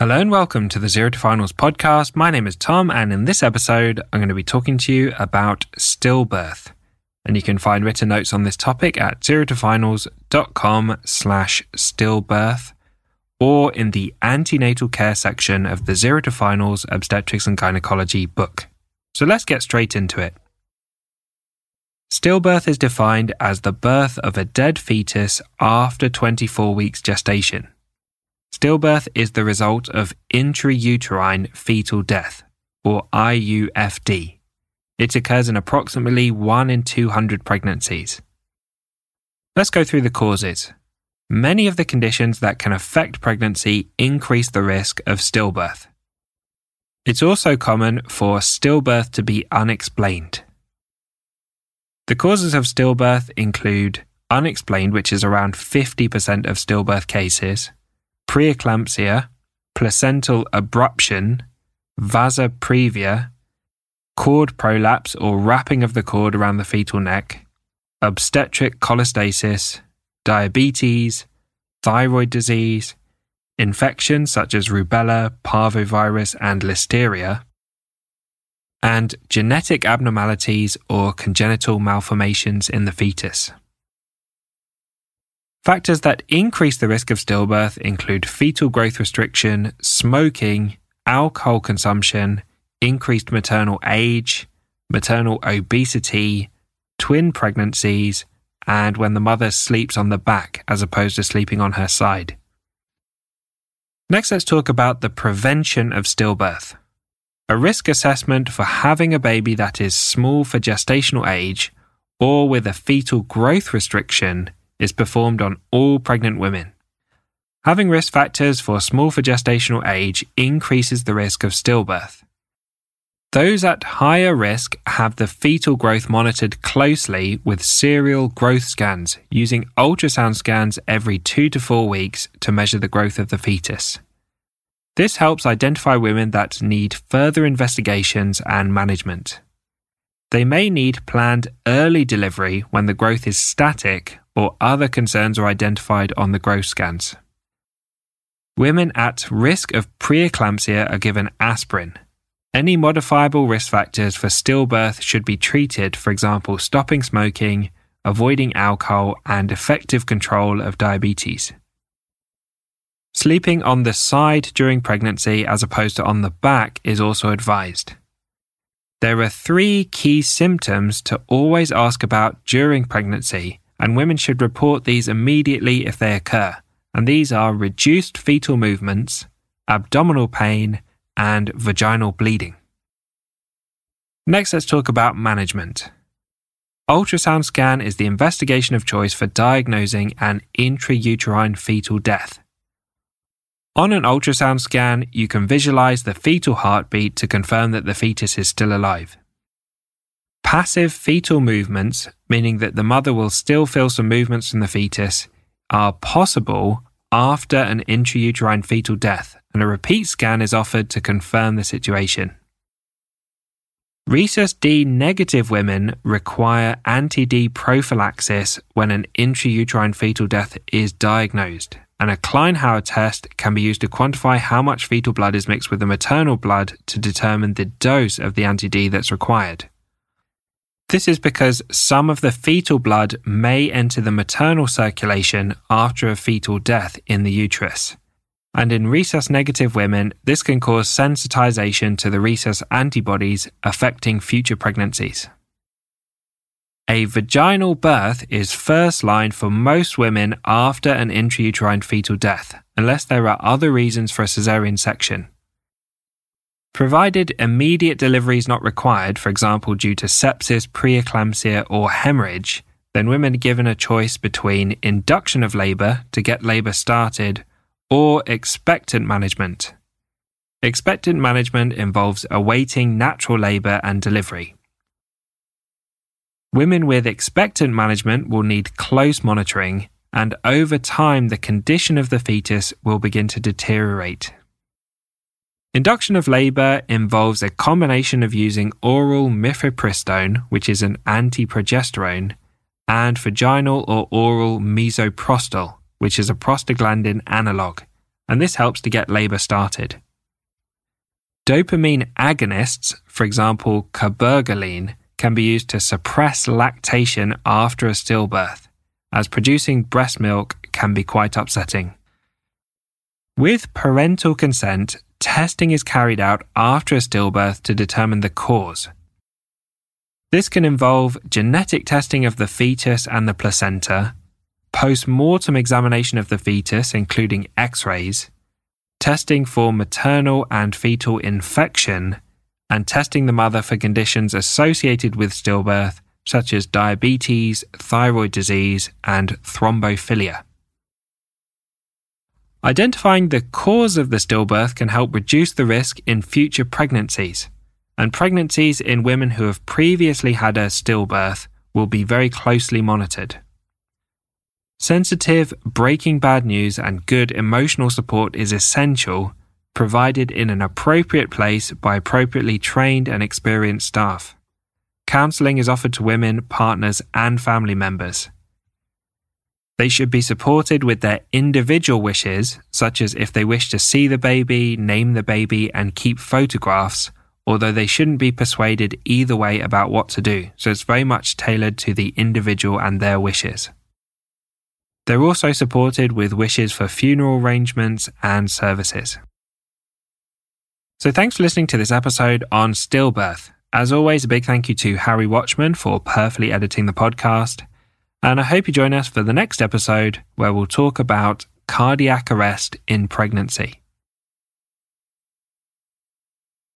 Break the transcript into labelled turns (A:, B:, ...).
A: Hello and welcome to the Zero to Finals podcast. My name is Tom, and in this episode, I'm going to be talking to you about stillbirth. And you can find written notes on this topic at zerotofinals.com slash stillbirth or in the antenatal care section of the Zero to Finals Obstetrics and Gynecology book. So let's get straight into it. Stillbirth is defined as the birth of a dead fetus after 24 weeks gestation. Stillbirth is the result of intrauterine fetal death, or IUFD. It occurs in approximately 1 in 200 pregnancies. Let's go through the causes. Many of the conditions that can affect pregnancy increase the risk of stillbirth. It's also common for stillbirth to be unexplained. The causes of stillbirth include unexplained, which is around 50% of stillbirth cases, preeclampsia, placental abruption, vasa previa, cord prolapse or wrapping of the cord around the fetal neck, obstetric cholestasis, diabetes, thyroid disease, infections such as rubella, parvovirus, and listeria, and genetic abnormalities or congenital malformations in the fetus. Factors that increase the risk of stillbirth include fetal growth restriction, smoking, alcohol consumption, increased maternal age, maternal obesity, twin pregnancies, and when the mother sleeps on the back as opposed to sleeping on her side. Next, let's talk about the prevention of stillbirth. A risk assessment for having a baby that is small for gestational age or with a fetal growth restriction is performed on all pregnant women. Having risk factors for small for gestational age increases the risk of stillbirth. Those at higher risk have the fetal growth monitored closely with serial growth scans using ultrasound scans every two to four weeks to measure the growth of the fetus. This helps identify women that need further investigations and management. They may need planned early delivery when the growth is static or other concerns are identified on the growth scans. Women at risk of preeclampsia are given aspirin. Any modifiable risk factors for stillbirth should be treated, for example, stopping smoking, avoiding alcohol, and effective control of diabetes. Sleeping on the side during pregnancy as opposed to on the back is also advised. There are three key symptoms to always ask about during pregnancy and women should report these immediately if they occur. And these are reduced fetal movements, abdominal pain, and vaginal bleeding. Next, let's talk about management. Ultrasound scan is the investigation of choice for diagnosing an intrauterine fetal death. On an ultrasound scan, you can visualize the fetal heartbeat to confirm that the fetus is still alive. Passive fetal movements, meaning that the mother will still feel some movements from the fetus, are possible after an intrauterine fetal death, and a repeat scan is offered to confirm the situation. Rhesus D negative women require anti D prophylaxis when an intrauterine fetal death is diagnosed, and a Kleihauer test can be used to quantify how much fetal blood is mixed with the maternal blood to determine the dose of the anti D that's required. This is because some of the fetal blood may enter the maternal circulation after a fetal death in the uterus. And in rhesus negative women, this can cause sensitization to the rhesus antibodies affecting future pregnancies. A vaginal birth is first line for most women after an intrauterine fetal death, unless there are other reasons for a caesarean section. Provided immediate delivery is not required, for example, due to sepsis, preeclampsia, or hemorrhage, then women are given a choice between induction of labour to get labour started or expectant management. Expectant management involves awaiting natural labour and delivery. Women with expectant management will need close monitoring, and over time, the condition of the fetus will begin to deteriorate. Induction of labour involves a combination of using oral mifepristone, which is an anti-progesterone, and vaginal or oral misoprostol, which is a prostaglandin analog, and this helps to get labour started. Dopamine agonists, for example, cabergoline, can be used to suppress lactation after a stillbirth, as producing breast milk can be quite upsetting. With parental consent, testing is carried out after a stillbirth to determine the cause. This can involve genetic testing of the fetus and the placenta, post mortem examination of the fetus, including x rays, testing for maternal and fetal infection, and testing the mother for conditions associated with stillbirth, such as diabetes, thyroid disease, and thrombophilia. Identifying the cause of the stillbirth can help reduce the risk in future pregnancies, and pregnancies in women who have previously had a stillbirth will be very closely monitored. Sensitive, breaking bad news and good emotional support is essential, provided in an appropriate place by appropriately trained and experienced staff. Counseling is offered to women, partners, and family members. They should be supported with their individual wishes, such as if they wish to see the baby, name the baby, and keep photographs, although they shouldn't be persuaded either way about what to do, so it's very much tailored to the individual and their wishes. They're also supported with wishes for funeral arrangements and services. So, thanks for listening to this episode on stillbirth. As always, a big thank you to Harry Watchman for perfectly editing the podcast. And I hope you join us for the next episode where we'll talk about cardiac arrest in pregnancy.